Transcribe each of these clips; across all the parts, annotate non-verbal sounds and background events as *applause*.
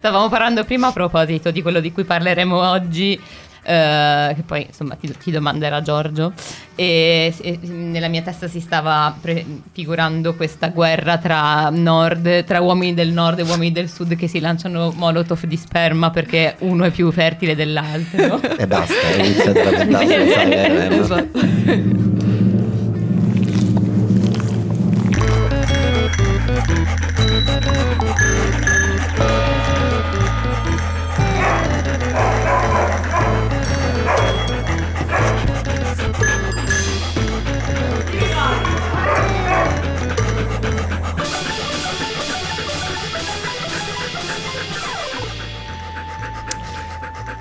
Stavamo parlando prima a proposito di quello di cui parleremo oggi, eh, che poi insomma ti, ti domanderà Giorgio, e, e nella mia testa si stava prefigurando questa guerra tra nord, tra uomini del nord e uomini del sud che si lanciano molotov di sperma perché uno è più fertile dell'altro. e basta, è iniziata la puntata.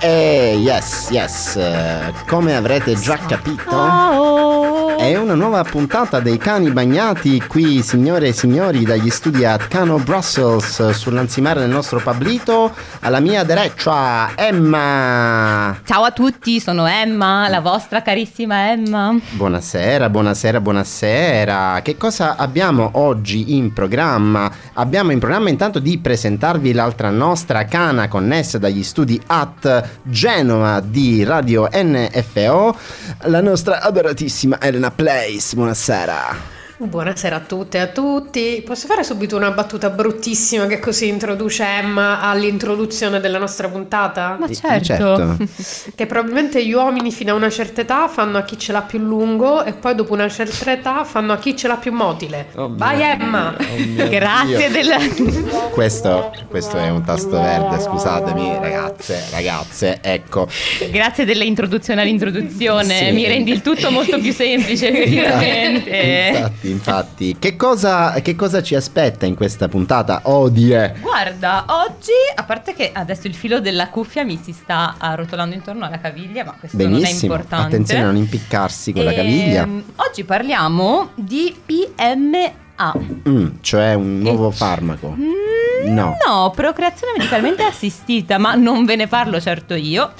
Eh, yes, yes, come avrete già capito, è una nuova puntata dei cani bagnati qui, signore e signori, dagli studi a Cano Brussels sull'ansimare del nostro Pablito. Alla mia derecha, Emma. Ciao a tutti, sono Emma, la vostra carissima Emma. Buonasera, buonasera, buonasera. Che cosa abbiamo oggi in programma? Abbiamo in programma intanto di presentarvi l'altra nostra cana connessa dagli studi at Genova di Radio NFO, la nostra adoratissima Elena Place. Buonasera. Buonasera a tutte e a tutti. Posso fare subito una battuta bruttissima che così introduce Emma all'introduzione della nostra puntata? Ma certo. certo. *laughs* che probabilmente gli uomini fino a una certa età fanno a chi ce l'ha più lungo e poi dopo una certa età fanno a chi ce l'ha più motile. Oh Vai Emma! Oh Grazie della... *laughs* questo, questo è un tasto verde, scusatemi ragazze, ragazze, ecco. Grazie dell'introduzione all'introduzione, sì. mi rendi il tutto molto più semplice, *laughs* effettivamente. Infatti infatti. Che cosa, che cosa, ci aspetta in questa puntata? Odie! Guarda, oggi, a parte che adesso il filo della cuffia mi si sta rotolando intorno alla caviglia, ma questo Benissimo. non è importante. Attenzione a non impiccarsi con e, la caviglia. Ehm, oggi parliamo di PMA. Mm, cioè un nuovo e farmaco. Mm, no. No, procreazione medicalmente assistita, ma non ve ne parlo certo io.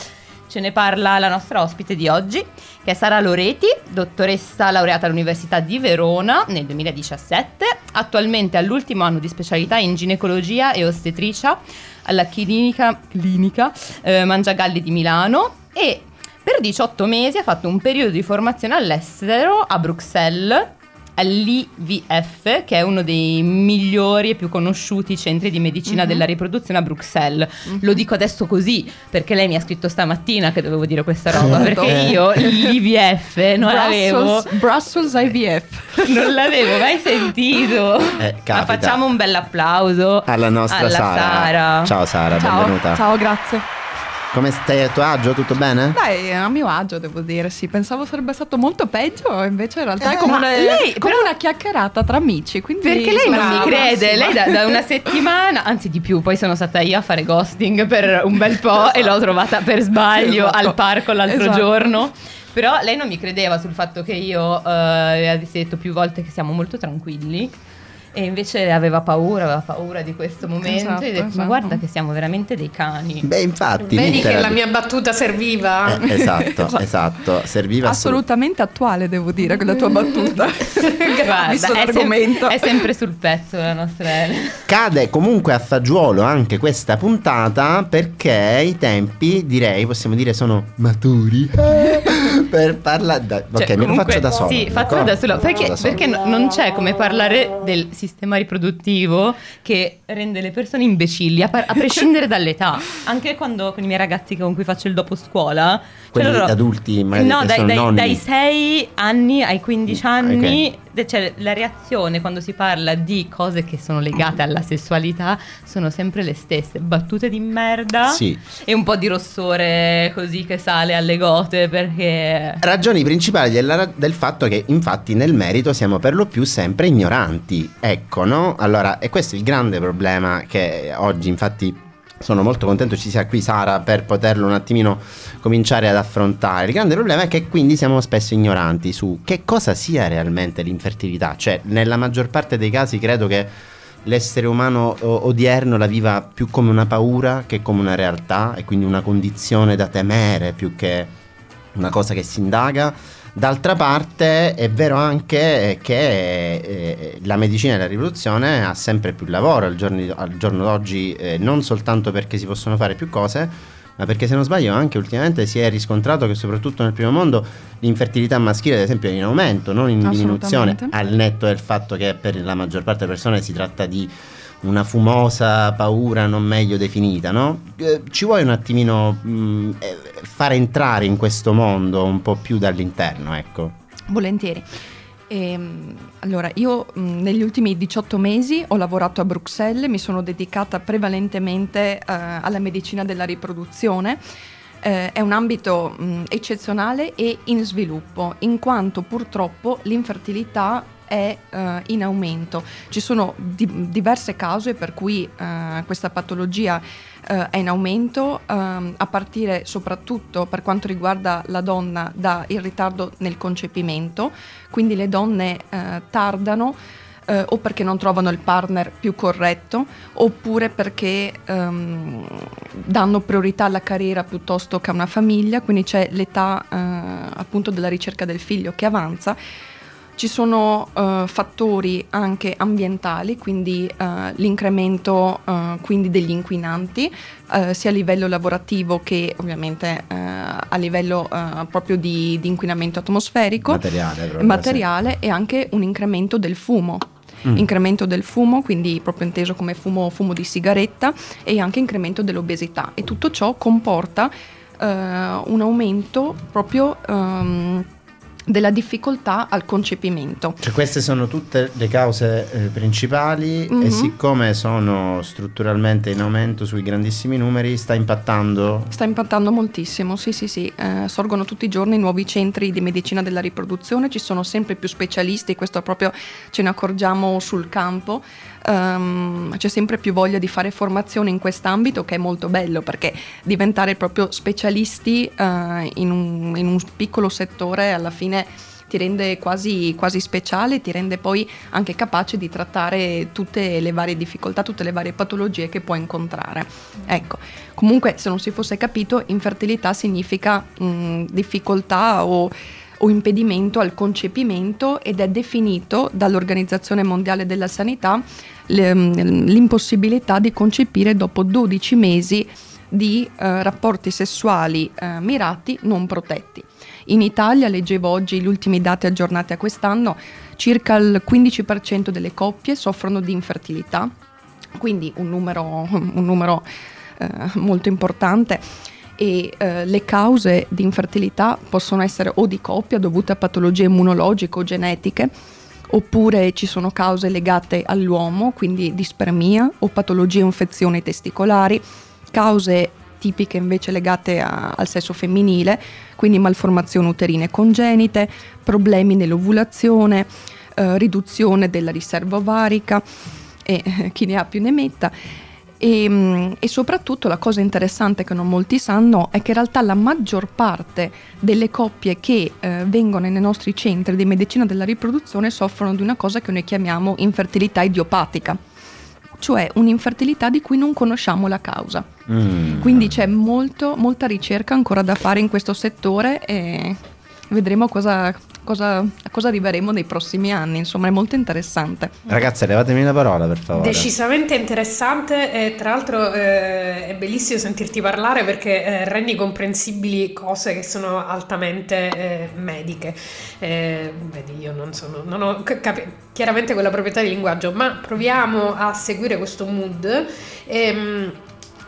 Ce ne parla la nostra ospite di oggi, che è Sara Loreti, dottoressa laureata all'Università di Verona nel 2017, attualmente all'ultimo anno di specialità in ginecologia e ostetricia alla clinica, clinica eh, Mangiagalli di Milano e per 18 mesi ha fatto un periodo di formazione all'estero a Bruxelles all'IVF, che è uno dei migliori e più conosciuti centri di medicina mm-hmm. della riproduzione a Bruxelles. Mm-hmm. Lo dico adesso così perché lei mi ha scritto stamattina che dovevo dire questa roba, certo. perché io l'IVF non l'avevo... Brussels IVF. *laughs* Non l'avevo mai sentito. Eh, Ma facciamo un bel applauso alla nostra alla Sara. Sara. Ciao Sara, Ciao. benvenuta. Ciao, grazie. Come stai a tuo agio? Tutto bene? Dai, a mio agio devo dire, sì. Pensavo sarebbe stato molto peggio, invece in realtà eh, è come, una, lei, come però, una, chiacchierata tra amici. perché lei non mi crede, lei da, da, una settimana, anzi di più, poi sono stata io a fare ghosting per un bel po' esatto. e l'ho trovata per sbaglio esatto. al parco l'altro esatto. giorno. Però lei non mi credeva sul fatto che io eh, avessi detto più volte che siamo molto tranquilli. E invece aveva paura, aveva paura di questo momento esatto, e ha detto, esatto. ma guarda che siamo veramente dei cani. Beh, infatti... Vedi che la mia battuta serviva. Eh, esatto, *laughs* *laughs* esatto, serviva... Assolutamente assolut- attuale, devo dire, quella tua battuta. *laughs* guarda, è, sem- è, sempre sul pezzo la nostra. Cade comunque a fagiolo anche questa puntata perché i tempi, direi, possiamo dire, sono maturi. Per parlare... Da- ok, cioè, me lo faccio da solo. Sì, faccelo da solo. Perché, perché non c'è come parlare del sistema riproduttivo che rende le persone imbecilli, a, par- a prescindere dall'età. *laughs* Anche quando con i miei ragazzi con cui faccio il dopo scuola. Cioè Quelli cioè loro, adulti, magari No, dai, dai, dai 6 anni ai 15 anni. Okay cioè, la reazione quando si parla di cose che sono legate alla sessualità sono sempre le stesse, battute di merda sì. e un po' di rossore così che sale alle gote perché... Ragioni principali della, del fatto che infatti nel merito siamo per lo più sempre ignoranti, ecco no? Allora, e questo è il grande problema che oggi infatti sono molto contento ci sia qui Sara per poterlo un attimino cominciare ad affrontare. Il grande problema è che quindi siamo spesso ignoranti su che cosa sia realmente l'infertilità. Cioè, nella maggior parte dei casi credo che l'essere umano odierno la viva più come una paura che come una realtà e quindi una condizione da temere più che una cosa che si indaga D'altra parte è vero anche che eh, la medicina e la rivoluzione ha sempre più lavoro al giorno, al giorno d'oggi, eh, non soltanto perché si possono fare più cose, ma perché se non sbaglio anche ultimamente si è riscontrato che soprattutto nel primo mondo l'infertilità maschile ad esempio è in aumento, non in diminuzione, al netto del fatto che per la maggior parte delle persone si tratta di una fumosa paura non meglio definita, no? Eh, ci vuoi un attimino mh, mm, eh, fare entrare in questo mondo un po' più dall'interno, ecco? Volentieri. E, allora, io mh, negli ultimi 18 mesi ho lavorato a Bruxelles, mi sono dedicata prevalentemente eh, alla medicina della riproduzione. Eh, è un ambito mh, eccezionale e in sviluppo, in quanto purtroppo l'infertilità è uh, in aumento. Ci sono di- diverse cause per cui uh, questa patologia uh, è in aumento, um, a partire soprattutto per quanto riguarda la donna dal ritardo nel concepimento, quindi le donne tardano. Uh, o perché non trovano il partner più corretto, oppure perché um, danno priorità alla carriera piuttosto che a una famiglia, quindi c'è l'età uh, appunto della ricerca del figlio che avanza ci sono uh, fattori anche ambientali, quindi uh, l'incremento uh, quindi degli inquinanti, sia a livello lavorativo che ovviamente a livello proprio di, di, inquinamento atmosferico, materiale, materiale sì. e anche un incremento del fumo. Mm. Incremento del fumo, quindi proprio inteso come fumo, fumo, di sigaretta, e anche incremento dell'obesità. E tutto ciò comporta un aumento proprio. Um, della difficoltà al concepimento. Cioè queste sono tutte le cause eh, principali mm-hmm. e mhm. siccome sono strutturalmente in aumento sui grandissimi numeri sta impattando? Sta impattando moltissimo, sì sì sì, eh, sorgono tutti i giorni nuovi centri di medicina della riproduzione, ci sono sempre più specialisti, questo proprio ce ne accorgiamo sul campo um, c'è sempre più voglia di fare formazione in quest'ambito che è molto bello perché diventare proprio specialisti uh, in, un, in un piccolo settore alla fine ti rende quasi, quasi, speciale, ti rende poi anche capace di trattare tutte le varie difficoltà, tutte le varie patologie che puoi incontrare. Ecco, comunque se non si fosse capito, infertilità significa mh, difficoltà o o impedimento al concepimento ed è definito dall'Organizzazione Mondiale della Sanità l'impossibilità di concepire dopo 12 mesi di eh, rapporti sessuali eh, mirati non protetti. In Italia, leggevo oggi gli ultimi dati aggiornati a quest'anno, circa il 15% delle coppie soffrono di infertilità, quindi un numero, un numero eh, molto importante e eh, le cause di infertilità possono essere o di coppia dovute a patologie immunologiche o genetiche, oppure ci sono cause legate all'uomo, quindi dispermia o patologie o infezioni testicolari, cause tipiche invece legate a, al sesso femminile, quindi malformazioni uterine congenite, problemi nell'ovulazione, eh, riduzione della riserva ovarica e eh, chi ne ha più ne metta e, ehm, e, soprattutto la cosa interessante che non molti sanno è che in realtà la maggior parte delle coppie che eh, vengono nei nostri centri di medicina della riproduzione soffrono di una cosa che noi chiamiamo infertilità idiopatica, cioè un'infertilità di cui non conosciamo la causa. Mm. Quindi c'è molto, molta ricerca ancora da fare in questo settore e vedremo cosa, cosa, a cosa arriveremo nei prossimi anni. Insomma, è molto interessante. Ragazze, levatemi la parola per favore. Decisamente interessante e tra l'altro eh, è bellissimo sentirti parlare perché eh, rendi comprensibili cose che sono altamente eh, mediche. Eh, vedi, io non sono, non ho capi- chiaramente quella proprietà di linguaggio, ma proviamo a seguire questo mood. Ehm,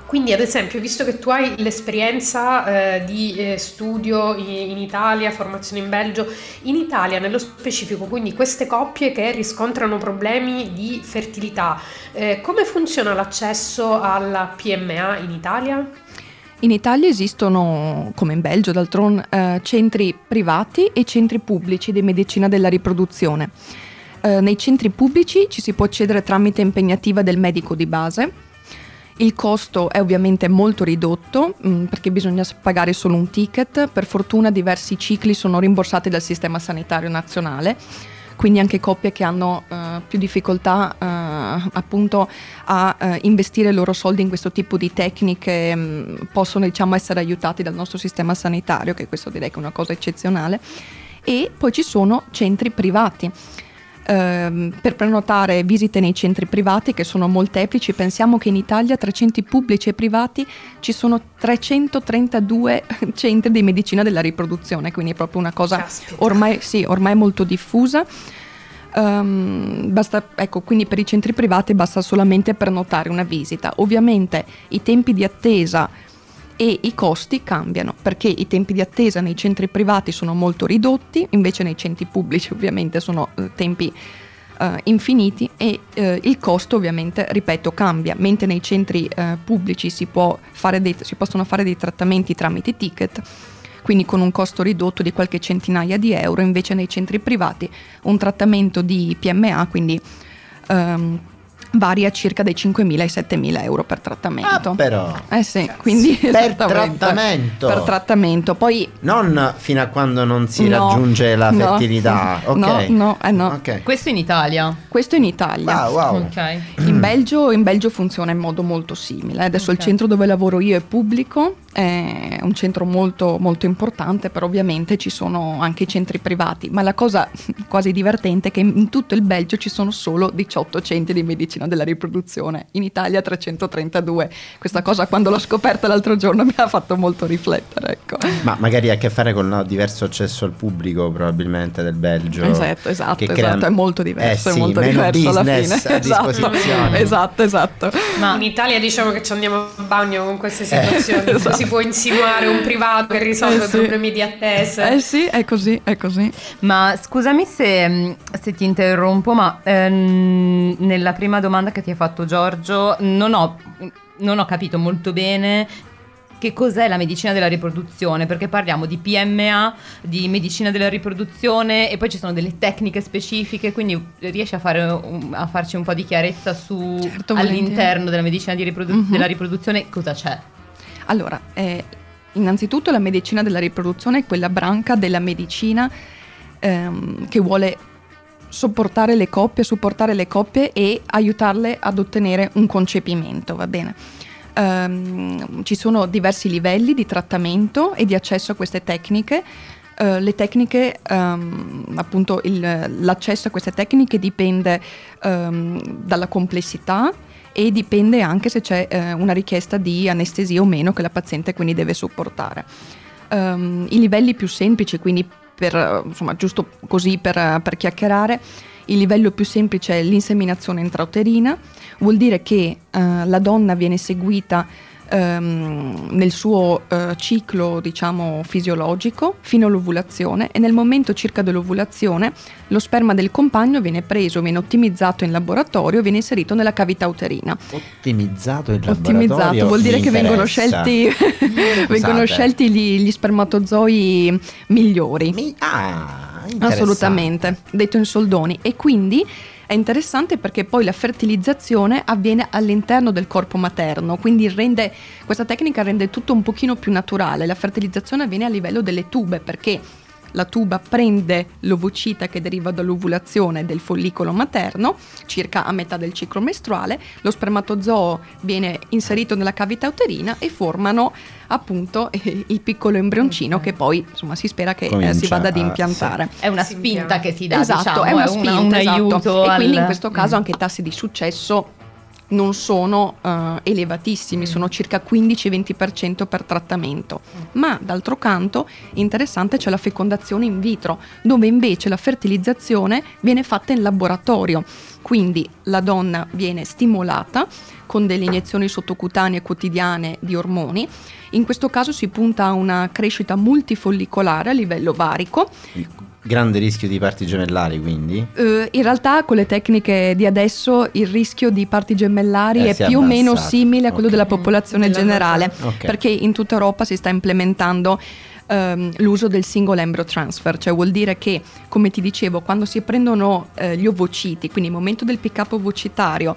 quindi, ad esempio, visto che tu hai l'esperienza eh, di eh, studio in, in, Italia, formazione in Belgio, in Italia nello specifico, quindi queste coppie che riscontrano problemi di fertilità, eh, come funziona l'accesso alla PMA in Italia? In Italia esistono, come in Belgio d'altronde, eh, centri privati e centri pubblici di medicina della riproduzione. Eh, nei centri pubblici ci si può accedere tramite impegnativa del medico di base il costo è ovviamente molto ridotto mh, mm, perché bisogna pagare solo un ticket, per fortuna diversi cicli sono rimborsati dal sistema sanitario nazionale, quindi anche coppie che hanno uh, più difficoltà uh, appunto a uh, investire i loro soldi in questo tipo di tecniche mh, mm, possono diciamo essere aiutati dal nostro sistema sanitario, che questo direi che è una cosa eccezionale e poi ci sono centri privati. Ehm, per prenotare visite nei centri privati che sono molteplici, pensiamo che in Italia tra centri pubblici e privati ci sono 332 *laughs* centri di medicina della riproduzione, quindi è proprio una cosa ormai, sì, ormai molto diffusa. Um, basta, ecco, quindi per i centri privati basta solamente prenotare una visita. Ovviamente i tempi di attesa e i costi cambiano perché i tempi di attesa nei centri privati sono molto ridotti, invece nei centri pubblici ovviamente sono eh, tempi eh, infiniti e eh, il costo ovviamente, ripeto, cambia, mentre nei centri eh, pubblici si, dei, si possono fare dei trattamenti tramite ticket quindi con un costo ridotto di qualche centinaia di euro, invece nei centri privati un trattamento di PMA, quindi um, varia circa dai 5.000 ai 7.000 euro per trattamento. Ah, però. Eh sì, quindi per trattamento. Per trattamento. Poi non fino a quando non si no, raggiunge la no, fertilità. *laughs* No, okay. no, eh no. Okay. Questo in Italia. Questo in Italia. Wow, wow. Okay. In, Belgio, in Belgio funziona in modo molto simile. Adesso il centro dove lavoro io è pubblico è un centro molto, molto importante, però ovviamente ci sono anche i centri privati, ma la cosa *laughs* quasi divertente è che in tutto il Belgio ci sono solo 18 centri di medicina della riproduzione, in Italia 332. Questa cosa quando l'ho scoperta l'altro giorno *laughs* mi ha fatto molto riflettere. Ecco. Ma magari ha a che fare con il diverso accesso al pubblico probabilmente del Belgio. Esatto, esatto, esatto crea... è molto diverso, eh sì, è molto diverso alla fine. *laughs* Esatto, esatto, esatto. Ma in Italia diciamo che ci andiamo a bagno con queste situazioni. Eh, esatto si può insinuare un privato che risolve eh sì. problemi di attesa. Eh sì, è così, è così. Ma scusami se, se ti interrompo, ma ehm, nella prima domanda che ti ha fatto Giorgio non ho, non ho capito molto bene che cos'è la medicina della riproduzione, perché parliamo di PMA, di medicina della riproduzione e poi ci sono delle tecniche specifiche, quindi riesci a, fare, a farci un po' di chiarezza su certo, all'interno della medicina riprodu- uh-huh. della riproduzione cosa c'è? Allora, eh, innanzitutto la medicina della riproduzione è quella branca della medicina ehm, che vuole sopportare le coppie, supportare le coppie e aiutarle ad ottenere un concepimento, va bene? Um, ci sono diversi livelli di trattamento e di accesso a queste tecniche. Uh, le tecniche, um, appunto, il, l'accesso a queste tecniche dipende um, dalla complessità, e dipende anche se c'è eh, una richiesta di anestesia o meno che la paziente quindi deve sopportare. Um, I livelli più semplici, quindi per, insomma, giusto così per, per chiacchierare, il livello più semplice è l'inseminazione intrauterina, vuol dire che uh, la donna viene seguita ehm, nel suo eh, ciclo diciamo fisiologico fino all'ovulazione e nel momento circa dell'ovulazione lo sperma del compagno viene preso, viene ottimizzato in laboratorio, viene inserito nella cavità uterina. Ottimizzato in laboratorio? Ottimizzato vuol dire che vengono scelti, *laughs* vengono scelti gli, gli, spermatozoi migliori. Mi- ah, Assolutamente, detto in soldoni. E quindi è interessante perché poi la fertilizzazione avviene all'interno del corpo materno, quindi rende, questa tecnica rende tutto un pochino più naturale. La fertilizzazione avviene a livello delle tube perché la tuba prende l'ovocita che deriva dall'ovulazione del follicolo materno, circa a metà del ciclo mestruale, lo spermatozoo viene inserito nella cavità uterina e formano appunto eh, *laughs* il piccolo embrioncino okay. che poi insomma si spera che eh, si vada ad impiantare. Sì. È una spinta che si dà, esatto, diciamo, è una spinta, un, un esatto. aiuto. E al... quindi in questo caso anche i tassi di successo non sono uh, elevatissimi, sono circa 15-20% per trattamento. Ma d'altro canto, interessante c'è la fecondazione in vitro, dove invece la fertilizzazione viene fatta in laboratorio. Quindi la donna viene stimolata con delle iniezioni sottocutanee quotidiane di ormoni. In questo caso si punta a una crescita multifollicolare a livello varico Grande rischio di parti gemellari, quindi? Uh, in realtà con le tecniche di adesso il rischio di parti gemellari eh, è più o meno simile a quello okay. della popolazione generale, okay. perché in tutta Europa si sta implementando um, l'uso del single embryo transfer, cioè vuol dire che, come ti dicevo, quando si prendono uh, gli ovociti, quindi il momento del pick-up ovocitario,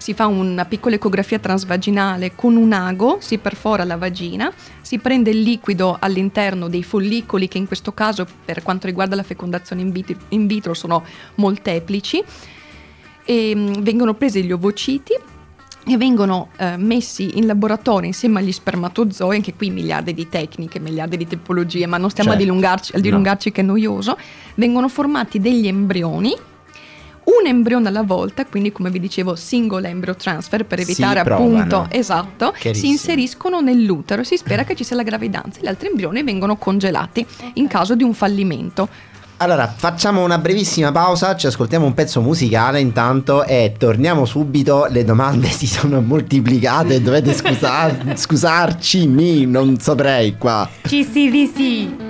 si fa una piccola ecografia transvaginale con un ago, si perfora la vagina, si prende il liquido all'interno dei follicoli che in questo caso per quanto riguarda la fecondazione in vitro, in vitro sono molteplici e mm, vengono presi gli ovociti e vengono eh, messi in laboratorio insieme agli spermatozoi, anche qui miliardi di tecniche, miliardi di tipologie, ma non stiamo Certo. a dilungarci, a dilungarci che è noioso, vengono formati degli embrioni, un embrione alla volta, quindi come vi dicevo single embryo transfer per Si evitare provano. appunto, esatto, si Chiarissimo. inseriscono nell'utero e si spera che ci sia la gravidanza, gli altri embrioni vengono congelati in caso di un fallimento. Allora, facciamo una brevissima pausa, ci ascoltiamo un pezzo musicale intanto e torniamo subito. Le domande *laughs* si sono moltiplicate, dovete scusa- *laughs* scusarci, mi non saprei qua. CCVC.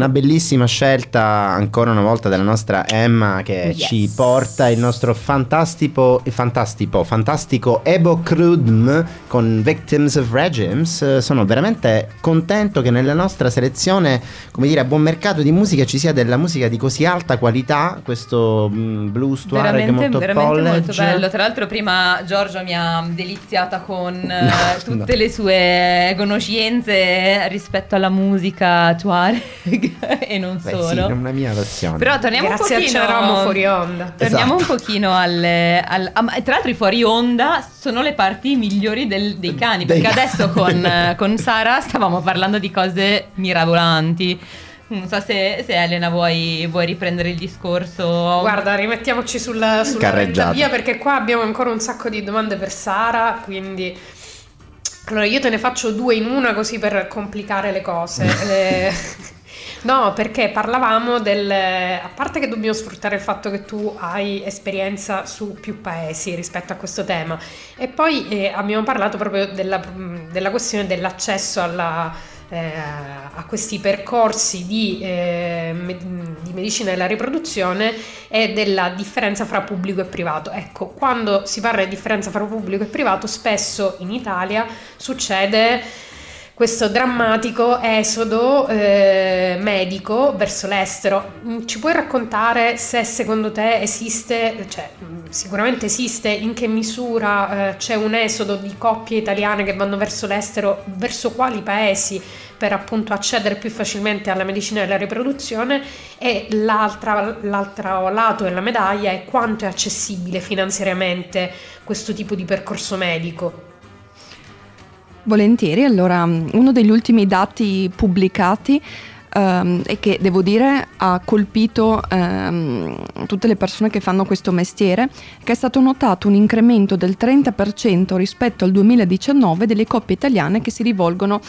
Una bellissima scelta ancora una volta della nostra Emma che Yes. ci porta il nostro fantastico, fantastico, fantastico Ebo Crudm con Victims of Regimes. Eh, Sono veramente contento che nella nostra selezione, come dire, a buon mercato di musica ci sia della musica di così alta qualità, questo mm, blues tuareg Veramente, molto veramente molto bello. Tra l'altro, prima Giorgio mi ha deliziata con *laughs* eh, No, tutte no. le sue conoscenze rispetto alla musica Tuareg *laughs* e non Beh, solo. sì, è una mia passione. Però torniamo Grazie un al pochino Ceromo fuori onda. Torniamo Esatto. un pochino alle, al- ah, ma tra l'altro i fuori onda sono le parti migliori del- dei cani, Dei perché cani. adesso con, eh, *laughs* con Sara stavamo parlando di cose mirabolanti. Non so se, se Elena vuoi, vuoi riprendere il discorso. Guarda, rimettiamoci sulla, sulla via perché qua abbiamo ancora un sacco di domande per Sara, quindi... Allora io te ne faccio due in una così per complicare le cose. *laughs* Le- No, perché parlavamo del... A parte che dobbiamo sfruttare il fatto che tu hai esperienza su più paesi rispetto a questo tema, e poi eh, abbiamo parlato proprio della, della questione dell'accesso alla, eh, a questi percorsi di, eh, di medicina della riproduzione e della differenza fra pubblico e privato. Ecco, quando si parla di differenza fra pubblico e privato, spesso in Italia succede questo drammatico esodo eh, medico verso l'estero. Mm, Ci puoi raccontare se secondo te esiste, cioè mm, sicuramente esiste, in che misura eh, c'è un esodo di coppie italiane che vanno verso l'estero, verso quali paesi per appunto accedere più facilmente alla medicina della riproduzione e l'altro lato della medaglia è quanto è accessibile finanziariamente questo tipo di percorso medico. Volentieri, allora uno degli ultimi dati pubblicati ehm, e che devo dire ha colpito ehm, tutte le persone che fanno questo mestiere, che è stato notato un incremento del 30% rispetto al 2019 delle coppie italiane che si rivolgono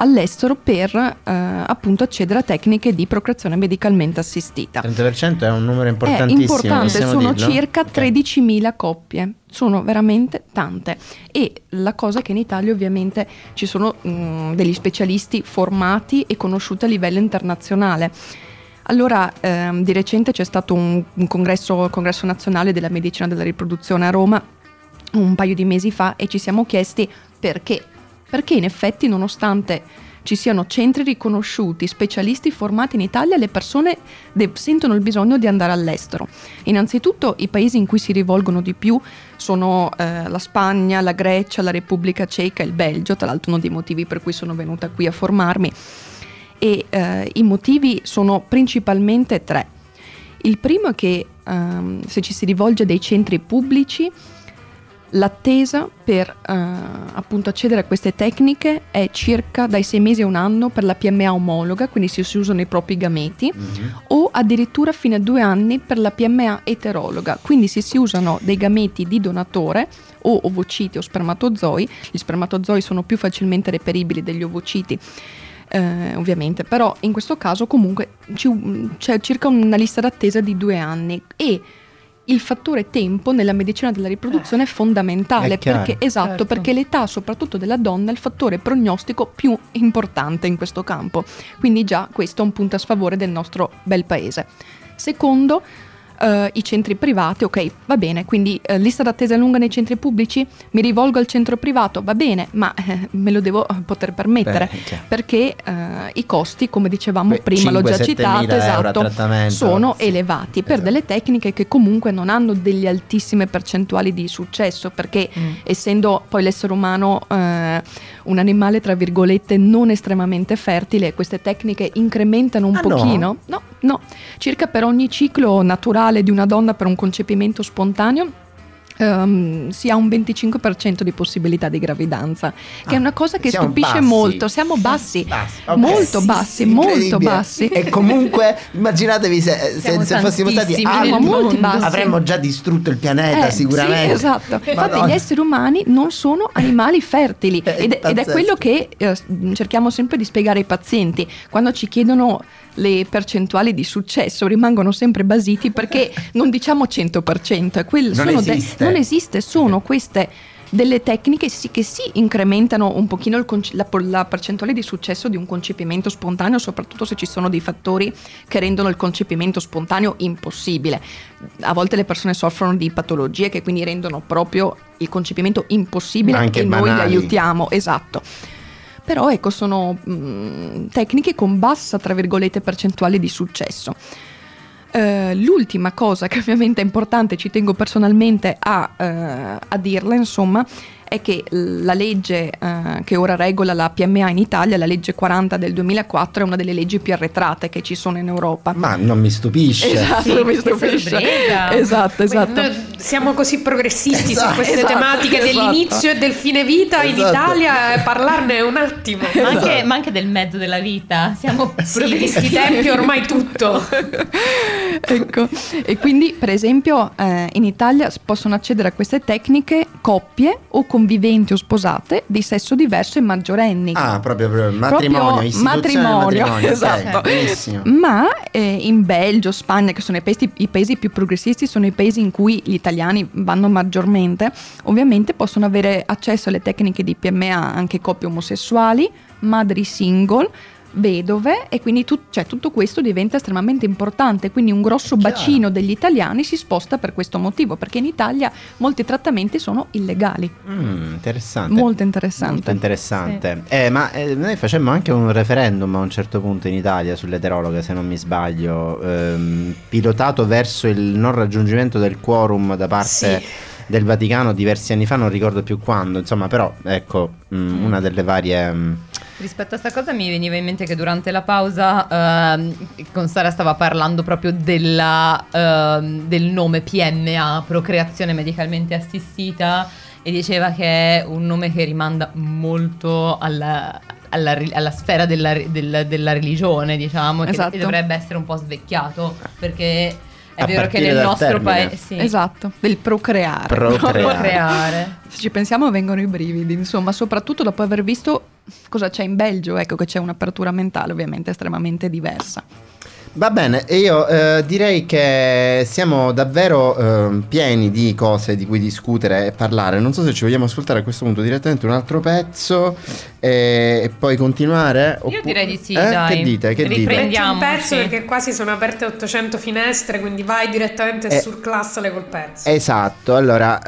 all'estero per eh, appunto accedere a tecniche di procreazione medicalmente assistita. 30% è un numero È importantissimo. importante, possiamo sono dirlo? circa Ok. 13.000 coppie, sono veramente tante e la cosa è che in Italia ovviamente ci sono mm, degli specialisti formati e conosciuti a livello internazionale. Allora, ehm, di recente c'è stato un, un congresso, congresso nazionale della medicina della riproduzione a Roma un paio di mesi fa e ci siamo chiesti perché. Perché in effetti, nonostante ci siano centri riconosciuti, specialisti formati in Italia, le persone de- sentono il bisogno di andare all'estero. Innanzitutto i paesi in cui si rivolgono di più sono eh, la Spagna, la Grecia, la Repubblica Ceca il Belgio, tra l'altro uno dei motivi per cui sono venuta qui a formarmi. E eh, i motivi sono principalmente tre. Il primo è che ehm, se ci si rivolge a dei centri pubblici, l'attesa per eh, appunto accedere a queste tecniche è circa dai sei mesi a un anno per la PMA omologa, quindi si, si usano i propri gameti, Mhm. o addirittura fino a due anni per la PMA eterologa, quindi se si usano dei gameti di donatore o ovociti o spermatozoi, gli spermatozoi sono più facilmente reperibili degli ovociti. eh, ovviamente, però in questo caso comunque ci- c'è circa una lista d'attesa di due anni e il fattore tempo nella medicina della riproduzione è fondamentale È perché, esatto, Certo. perché l'età soprattutto della donna è il fattore prognostico più importante in questo campo. Quindi già questo è un punto a sfavore del nostro bel paese. Secondo, eh, i centri privati, ok, va bene, quindi eh, lista d'attesa lunga nei centri pubblici, mi rivolgo al centro privato, va bene, ma eh, me lo devo eh, poter permettere. Beh, chiaro. perché eh, i costi, come dicevamo Que- prima, l'ho già 5.000-7.000 citato, esatto, sono Sì, elevati per esatto. delle tecniche che comunque non hanno delle altissime percentuali di successo, perché Mm. essendo poi l'essere umano eh, un animale tra virgolette non estremamente fertile, queste tecniche incrementano un Ah, no? pochino. No, no, circa per ogni ciclo naturale di una donna per un concepimento spontaneo. Ehm, si ha un 25% di possibilità di gravidanza, che è Ah, una cosa che stupisce bassi. molto. Siamo bassi, Bassi, ok. molto Sì, bassi, sì, molto bassi. E comunque, immaginatevi se, se, se fossimo stati mondo. bassi. avremmo già distrutto il pianeta Eh, sicuramente. Sì, esatto. Infatti gli esseri umani non sono animali fertili *laughs* È ed, ed è quello che eh, cerchiamo sempre di spiegare ai pazienti. Quando ci chiedono le percentuali di successo rimangono sempre basiti perché *laughs* non diciamo 100%, è quel- Non sono de- esiste. non esiste, sono queste delle tecniche sì, che sì incrementano un pochino il la, la percentuale di successo di un concepimento spontaneo, soprattutto se ci sono dei fattori che rendono il concepimento spontaneo impossibile. A volte le persone soffrono di patologie che quindi rendono proprio il concepimento impossibile Ma anche e noi li banali. aiutiamo, esatto. Però ecco, sono mm, tecniche con bassa, tra virgolette, percentuale di successo. Eh, l'ultima cosa che ovviamente è importante, ci tengo personalmente a, eh, a dirla, insomma, è che la legge eh, che ora regola la PMA in Italia, la legge 40 del 2004, è una delle leggi più arretrate che ci sono in Europa. Ma non mi stupisce. Esatto, Sì, mi che stupisce. Esatto, esatto. Siamo così progressisti Esatto, su queste esatto, tematiche esatto. dell'inizio e del fine vita in Esatto. Italia, parlarne è un attimo. Ma anche, ma anche del mezzo della vita. Siamo Sì, di sti tempi ormai tutto. *laughs* ecco, e quindi per esempio eh, in Italia possono accedere a queste tecniche coppie o conviventi o sposate di sesso diverso e maggiorenni. Ah, proprio, proprio matrimonio, Proprio matrimonio, matrimonio. ok, *laughs* esatto. benissimo. Ma eh, in Belgio, Spagna, che sono i paesi, i paesi più progressisti, sono i paesi in cui gli italiani vanno maggiormente, ovviamente possono avere accesso alle tecniche di PMA anche coppie omosessuali, madri single, vedove e quindi tut- cioè, tutto questo diventa estremamente importante, quindi un grosso Chiaro. bacino degli italiani si sposta per questo motivo, perché in Italia molti trattamenti sono illegali. Mm, interessante. Molto interessante. Molto interessante. Eh, ma eh, noi facemmo anche un referendum a un certo punto in Italia sull'eterologa, se non mi sbaglio, ehm, pilotato verso il non raggiungimento del quorum da parte Sì. del Vaticano diversi anni fa, non ricordo più quando, insomma, però ecco, mm, una delle varie... mm, Rispetto a sta cosa mi veniva in mente che durante la pausa ehm, con Sara stava parlando proprio della, ehm, del nome PMA, procreazione medicalmente assistita, e diceva che è un nome che rimanda molto alla, alla alla sfera della, ri- del- della religione, diciamo, che Esatto. dovrebbe essere un po' svecchiato, perché è A vero che nel nostro termine. paese... Sì, Esatto, del procreare. Procreare. procreare. Se ci pensiamo vengono i brividi, insomma, soprattutto dopo aver visto cosa c'è in Belgio, ecco che c'è un'apertura mentale ovviamente estremamente diversa. Va bene, e io eh, direi che siamo davvero eh, pieni di cose di cui discutere e parlare. Non so se ci vogliamo ascoltare a questo punto direttamente un altro pezzo e, e poi continuare. Io direi di sì, Eh? dai. Che dite? Che dite? Riprendi- Metti un pezzo perché quasi sono aperte 800 finestre, quindi vai direttamente Eh, sul classale col pezzo. Esatto, allora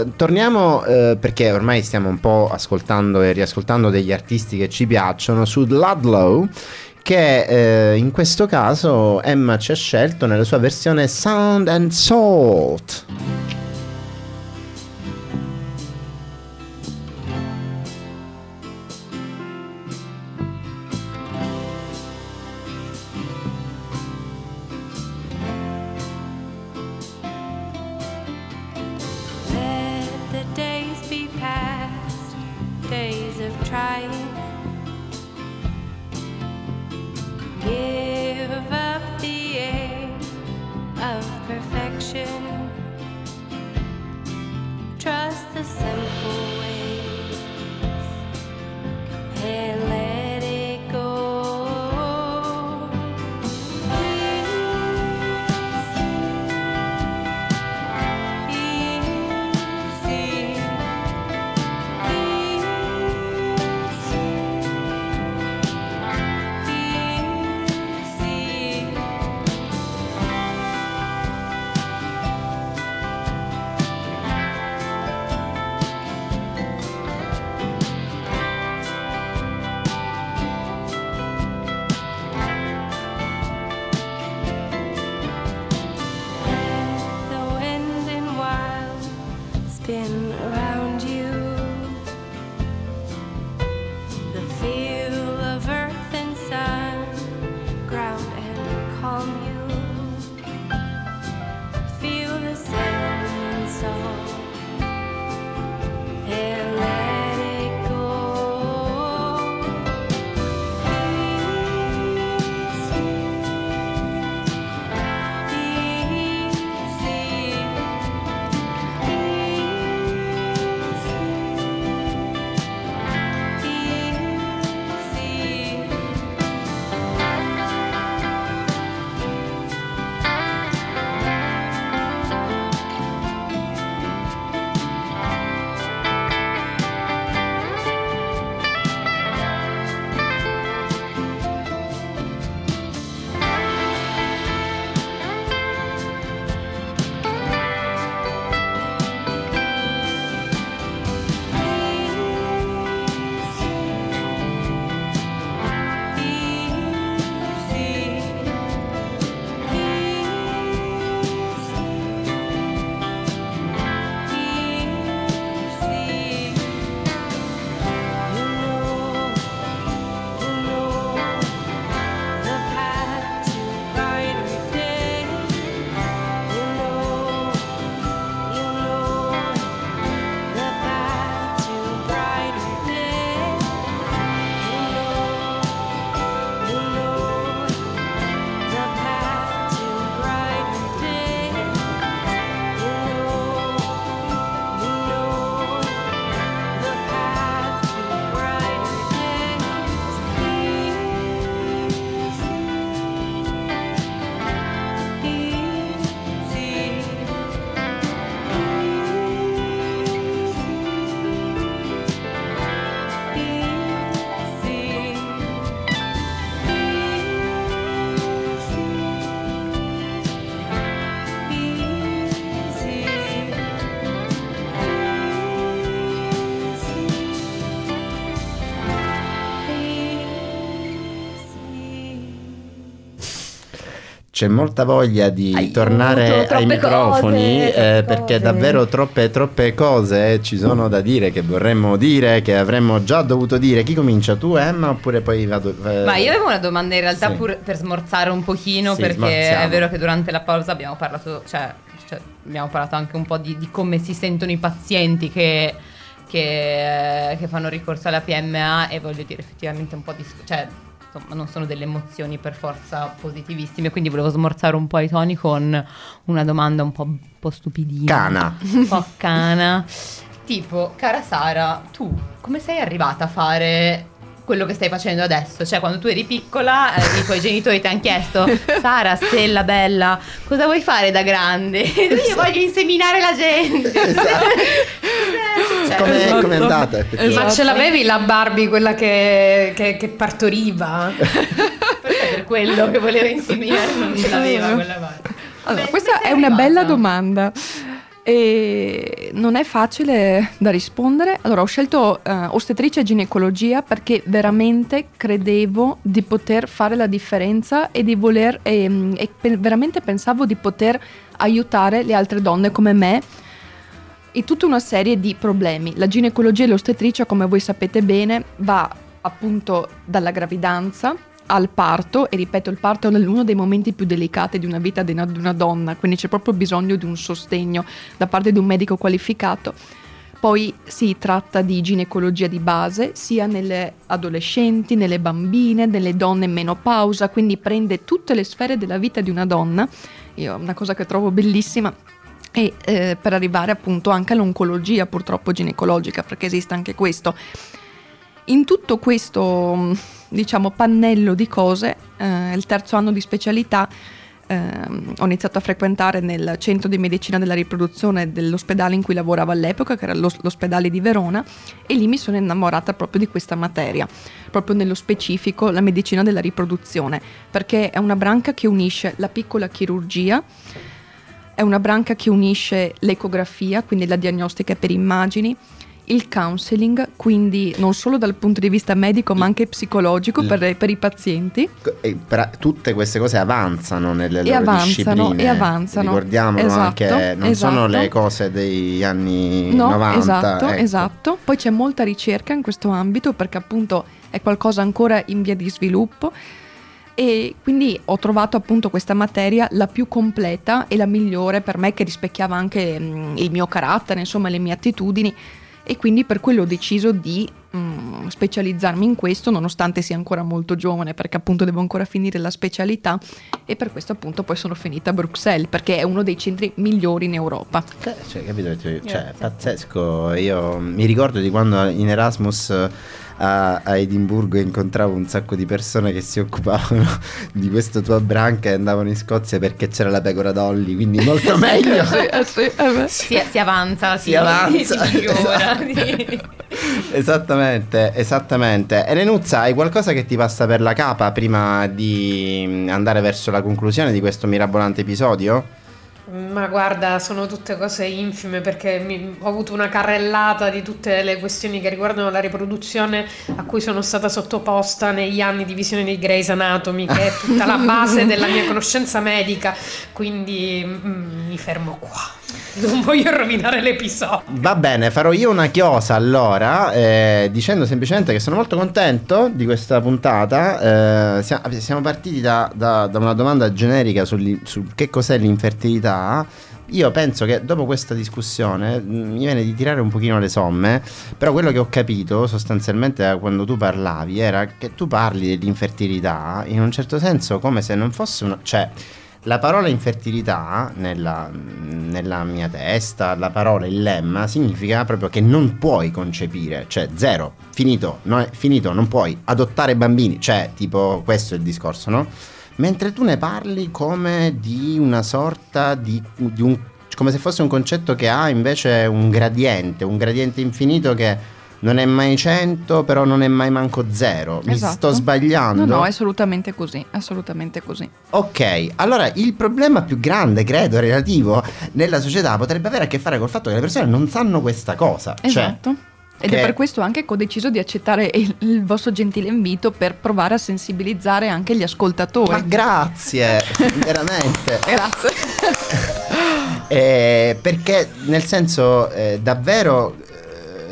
eh, torniamo eh, perché ormai stiamo un po' ascoltando e riascoltando degli artisti che ci piacciono su Ludlow che eh, in questo caso Emma ci ha scelto nella sua versione Sound and Salt. C'è molta voglia di Aiuto, tornare ai microfoni cose, eh, perché davvero troppe troppe cose ci sono da dire che vorremmo dire che avremmo già dovuto dire chi comincia tu Emma oppure poi vado eh, Ma io avevo una domanda in realtà sì. pur per smorzare un pochino Sì, perché smorziamo. è vero che durante la pausa abbiamo parlato, cioè, cioè, abbiamo parlato anche un po' di, di come si sentono i pazienti che, che, eh, che fanno ricorso alla PMA e voglio dire effettivamente un po' di... Cioè, insomma, non sono delle emozioni per forza positivissime, quindi volevo smorzare un po' i toni con una domanda un po', un po' stupidina. Cana. Un po' *laughs* cana. Tipo, cara Sara, tu come sei arrivata a fare quello che stai facendo adesso? Cioè, quando tu eri piccola, eh, i tuoi genitori ti hanno chiesto, Sara, stella bella, cosa vuoi fare da grande? *laughs* Io voglio inseminare la gente. *laughs* Cos'è successo? come Esatto. come è andata effettivamente? Ma ce l'avevi la Barbie, quella che, che- che partoriva? *laughs* Forse per quello che voleva inseminare, non ce l'aveva quella parte. Allora, questa è una bella domanda. E non è facile da rispondere. Allora, ho scelto eh, ostetricia e ginecologia perché veramente credevo di poter fare la differenza e di voler, ehm, e pe- veramente pensavo di poter aiutare le altre donne come me in tutta una serie di problemi. La ginecologia e l'ostetricia, come voi sapete bene, va appunto dalla gravidanza al parto e ripeto il parto è uno dei momenti più delicati di una vita di una, di una donna, quindi c'è proprio bisogno di un sostegno da parte di un medico qualificato. Poi si tratta di ginecologia di base sia nelle adolescenti, nelle bambine, nelle donne in menopausa, quindi prende tutte le sfere della vita di una donna. Io una cosa che trovo bellissima e eh, per arrivare appunto anche all'oncologia purtroppo ginecologica, perché esiste anche questo. In tutto questo, mh, diciamo, pannello di cose, eh, il terzo anno di specialità, ehm, ho iniziato a frequentare nel centro di medicina della riproduzione dell'ospedale in cui lavoravo all'epoca, che era l'os- l'ospedale di Verona, e lì mi sono innamorata proprio di questa materia, proprio nello specifico la medicina della riproduzione, perché è una branca che unisce la piccola chirurgia, è una branca che unisce l'ecografia, quindi la diagnostica per immagini, il counseling, quindi non solo dal punto di vista medico ma anche psicologico per, per i pazienti. Per- tutte queste cose avanzano nelle E loro avanzano, discipline. e avanzano. Ricordiamolo Esatto, anche, non sono esatto. le cose degli anni No, 90. esatto, ecco. esatto. Poi c'è molta ricerca in questo ambito perché appunto è qualcosa ancora in via di sviluppo e quindi ho trovato appunto questa materia la più completa e la migliore per me che rispecchiava anche mm, il mio carattere, insomma le mie attitudini e quindi per quello ho deciso di mm, specializzarmi in questo nonostante sia ancora molto giovane perché appunto devo ancora finire la specialità e per questo appunto poi sono finita a Bruxelles perché è uno dei centri migliori in Europa. Cioè, capito? Cioè, Grazie. pazzesco. Io mi ricordo di quando in Erasmus a, a Edimburgo incontravo un sacco di persone che si occupavano *laughs* di questa tua branca e andavano in Scozia perché c'era la pecora Dolly, quindi molto *laughs* meglio. Sì, eh sì, eh beh. Si, si avanza, Si avanza, *laughs* si migliora. esatto. esattamente, esattamente. Elenuzza, hai qualcosa che ti passa per la capa prima di andare verso la conclusione di questo mirabolante episodio? Ma guarda, sono tutte cose infime perché mi- ho avuto una carrellata di tutte le questioni che riguardano la riproduzione a cui sono stata sottoposta negli anni di visione di Grey's Anatomy, che è tutta la base della mia conoscenza medica, quindi mm, mi fermo qua. *laughs* Non voglio rovinare l'episodio. Va bene, farò io una chiosa allora, eh, dicendo semplicemente che sono molto contento di questa puntata. Eh, sia- siamo partiti da, da- da una domanda generica sul, su che cos'è l'infertilità. Io penso che dopo questa discussione mh, mi viene di tirare un pochino le somme, però quello che ho capito sostanzialmente da quando tu parlavi era che tu parli dell'infertilità in un certo senso come se non fosse una... cioè la parola infertilità nella, nella mia testa, la parola, il lemma, significa proprio che non puoi concepire, cioè zero, finito, no, finito, non puoi adottare bambini, cioè tipo questo è il discorso, no? Mentre tu ne parli come di una sorta di, di un come se fosse un concetto che ha invece un gradiente, un gradiente infinito che non è mai 100, però non è mai manco zero. Mi Esatto. sto sbagliando? No, no, è assolutamente così, assolutamente così. Ok, allora il problema più grande, credo, relativo nella società potrebbe avere a che fare col fatto che le persone non sanno questa cosa. Esatto. Cioè, Ed è per questo anche che ho deciso di accettare il, il vostro gentile invito per provare a sensibilizzare anche gli ascoltatori. Ma grazie, *laughs* veramente. Grazie. Eh, perché nel senso, eh, davvero,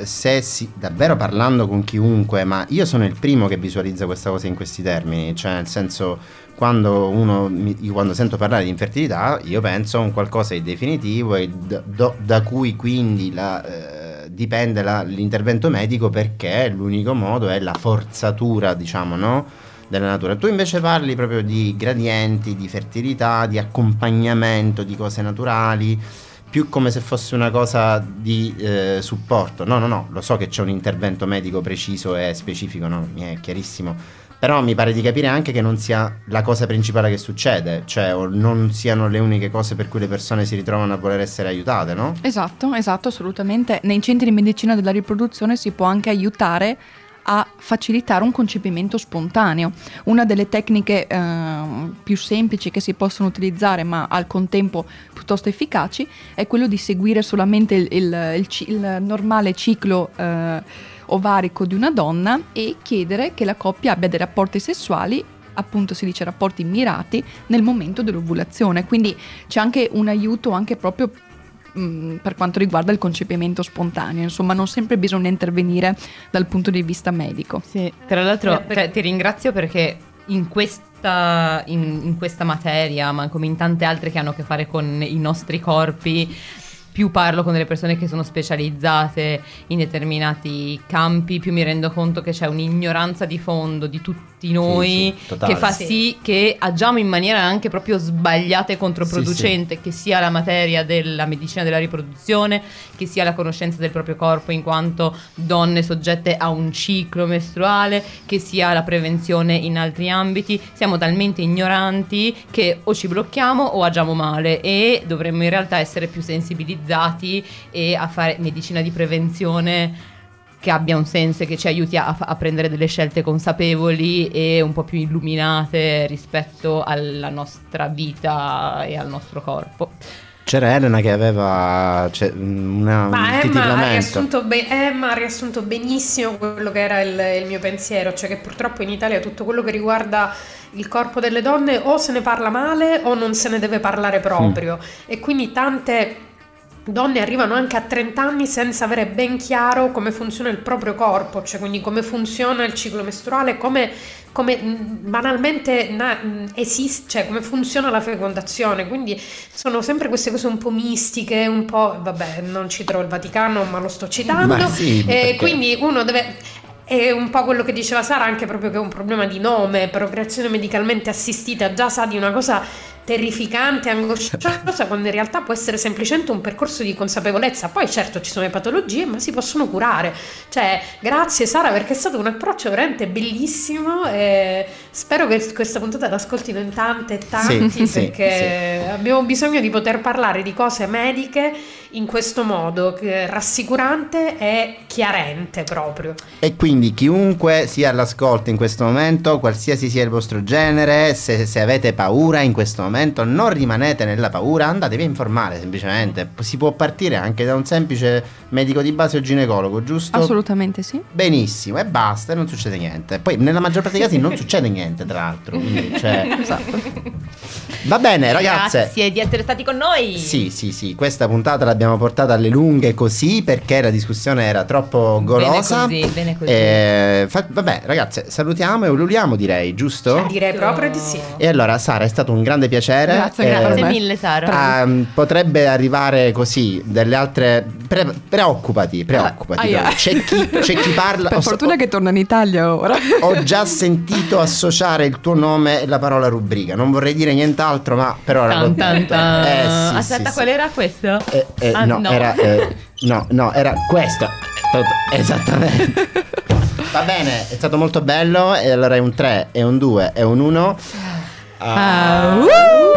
se si, davvero parlando con chiunque, ma io sono il primo che visualizza questa cosa in questi termini, cioè nel senso, quando uno, quando sento parlare di infertilità, io penso a un qualcosa di definitivo e da, do- da cui quindi la, eh, dipende la- l'intervento medico perché l'unico modo è la forzatura, diciamo, no? della natura. Tu invece parli proprio di gradienti, di fertilità, di accompagnamento, di cose naturali, più come se fosse una cosa di eh, supporto. No, no, no, lo so che c'è un intervento medico preciso e specifico, no, mi è chiarissimo. Però mi pare di capire anche che non sia la cosa principale che succede, cioè o non siano le uniche cose per cui le persone si ritrovano a voler essere aiutate, no? Esatto, esatto, assolutamente. Nei centri di medicina della riproduzione si può anche aiutare a facilitare un concepimento spontaneo. Una delle tecniche ehm, più semplici che si possono utilizzare, ma al contempo piuttosto efficaci, è quello di seguire solamente il, il- il il normale ciclo eh, ovarico di una donna e chiedere che la coppia abbia dei rapporti sessuali appunto si dice rapporti mirati nel momento dell'ovulazione quindi c'è anche un aiuto anche proprio mh, per quanto riguarda il concepimento spontaneo. Insomma non sempre bisogna intervenire dal punto di vista medico. Sì, tra l'altro Eh, per- te- ti ringrazio perché in questa, in, in questa materia, ma come in tante altre che hanno a che fare con i nostri corpi, più parlo con delle persone che sono specializzate in determinati campi, più mi rendo conto che c'è un'ignoranza di fondo di tutti noi sì, totale. che fa Sì. sì che agiamo in maniera anche proprio sbagliata e controproducente, che sia la materia della medicina della riproduzione, che sia la conoscenza del proprio corpo in quanto donne soggette a un ciclo mestruale, che sia la prevenzione in altri ambiti. Siamo talmente ignoranti che o ci blocchiamo o agiamo male e dovremmo in realtà essere più sensibilizzati e a fare medicina di prevenzione che abbia un senso e che ci aiuti a, a prendere delle scelte consapevoli e un po' più illuminate rispetto alla nostra vita e al nostro corpo. C'era Elena che aveva cioè, una, un Ma Emma ha, titillamento. riassunto be- Emma ha riassunto benissimo quello che era il, il mio pensiero, cioè che purtroppo in Italia tutto quello che riguarda il corpo delle donne o se ne parla male o non se ne deve parlare proprio e quindi tante donne arrivano anche a 30 anni senza avere ben chiaro come funziona il proprio corpo, cioè quindi come funziona il ciclo mestruale, come, come mh, banalmente na- mh, esiste, cioè come funziona la fecondazione, quindi sono sempre queste cose un po' mistiche, un po', vabbè, non citro il Vaticano, ma lo sto citando, sì, e perché- quindi uno deve... È un po' quello che diceva Sara, anche proprio che è un problema di nome, procreazione medicalmente assistita, già sa di una cosa terrificante, angosciosa, *laughs* quando in realtà può essere semplicemente un percorso di consapevolezza. Poi certo ci sono le patologie, ma si possono curare. Cioè, grazie Sara perché è stato un approccio veramente bellissimo e spero che questa puntata l'ascoltino in tante e tanti Sì, sì, perché abbiamo bisogno di poter parlare di cose mediche in questo modo che- rassicurante e chiarente proprio. E quindi chiunque sia all'ascolto in questo momento, qualsiasi sia il vostro genere, se, se avete paura in questo momento, non rimanete nella paura, andatevi a informare semplicemente. Si può partire anche da un semplice medico di base o ginecologo, giusto? assolutamente sì Benissimo, e basta, e non succede niente. Poi nella maggior parte dei casi non *laughs* succede niente, tra l'altro. quindi, cioè- Va bene, ragazze. Grazie di essere stati con noi. Sì, sì, sì, questa puntata l'abbiamo portata alle lunghe così perché la discussione era troppo golosa. Bene così, bene così. Eh, fa- vabbè, ragazze, salutiamo e ululiamo, direi, giusto? Direi proprio di sì. E allora, Sara, è stato un grande piacere. Grazie, Eh, grazie. Beh, mille Sara. ehm, potrebbe arrivare così delle altre. pre- preoccupati, preoccupati. Ah, c'è, chi, c'è chi parla. *laughs* per ho- fortuna che torna in Italia ora ho già sentito associare il tuo nome e la parola rubrica. Non vorrei dire nient'altro, ma per ora Tan, tan, tan. Eh, sì, Aspetta, sì, qual sì. era questo? Eh, eh, Ah, no, no. era eh, no, no, era questo. *laughs* Esattamente. Va bene, è stato molto bello. E allora è un 3, è un 2, è un 1. Ah, uh!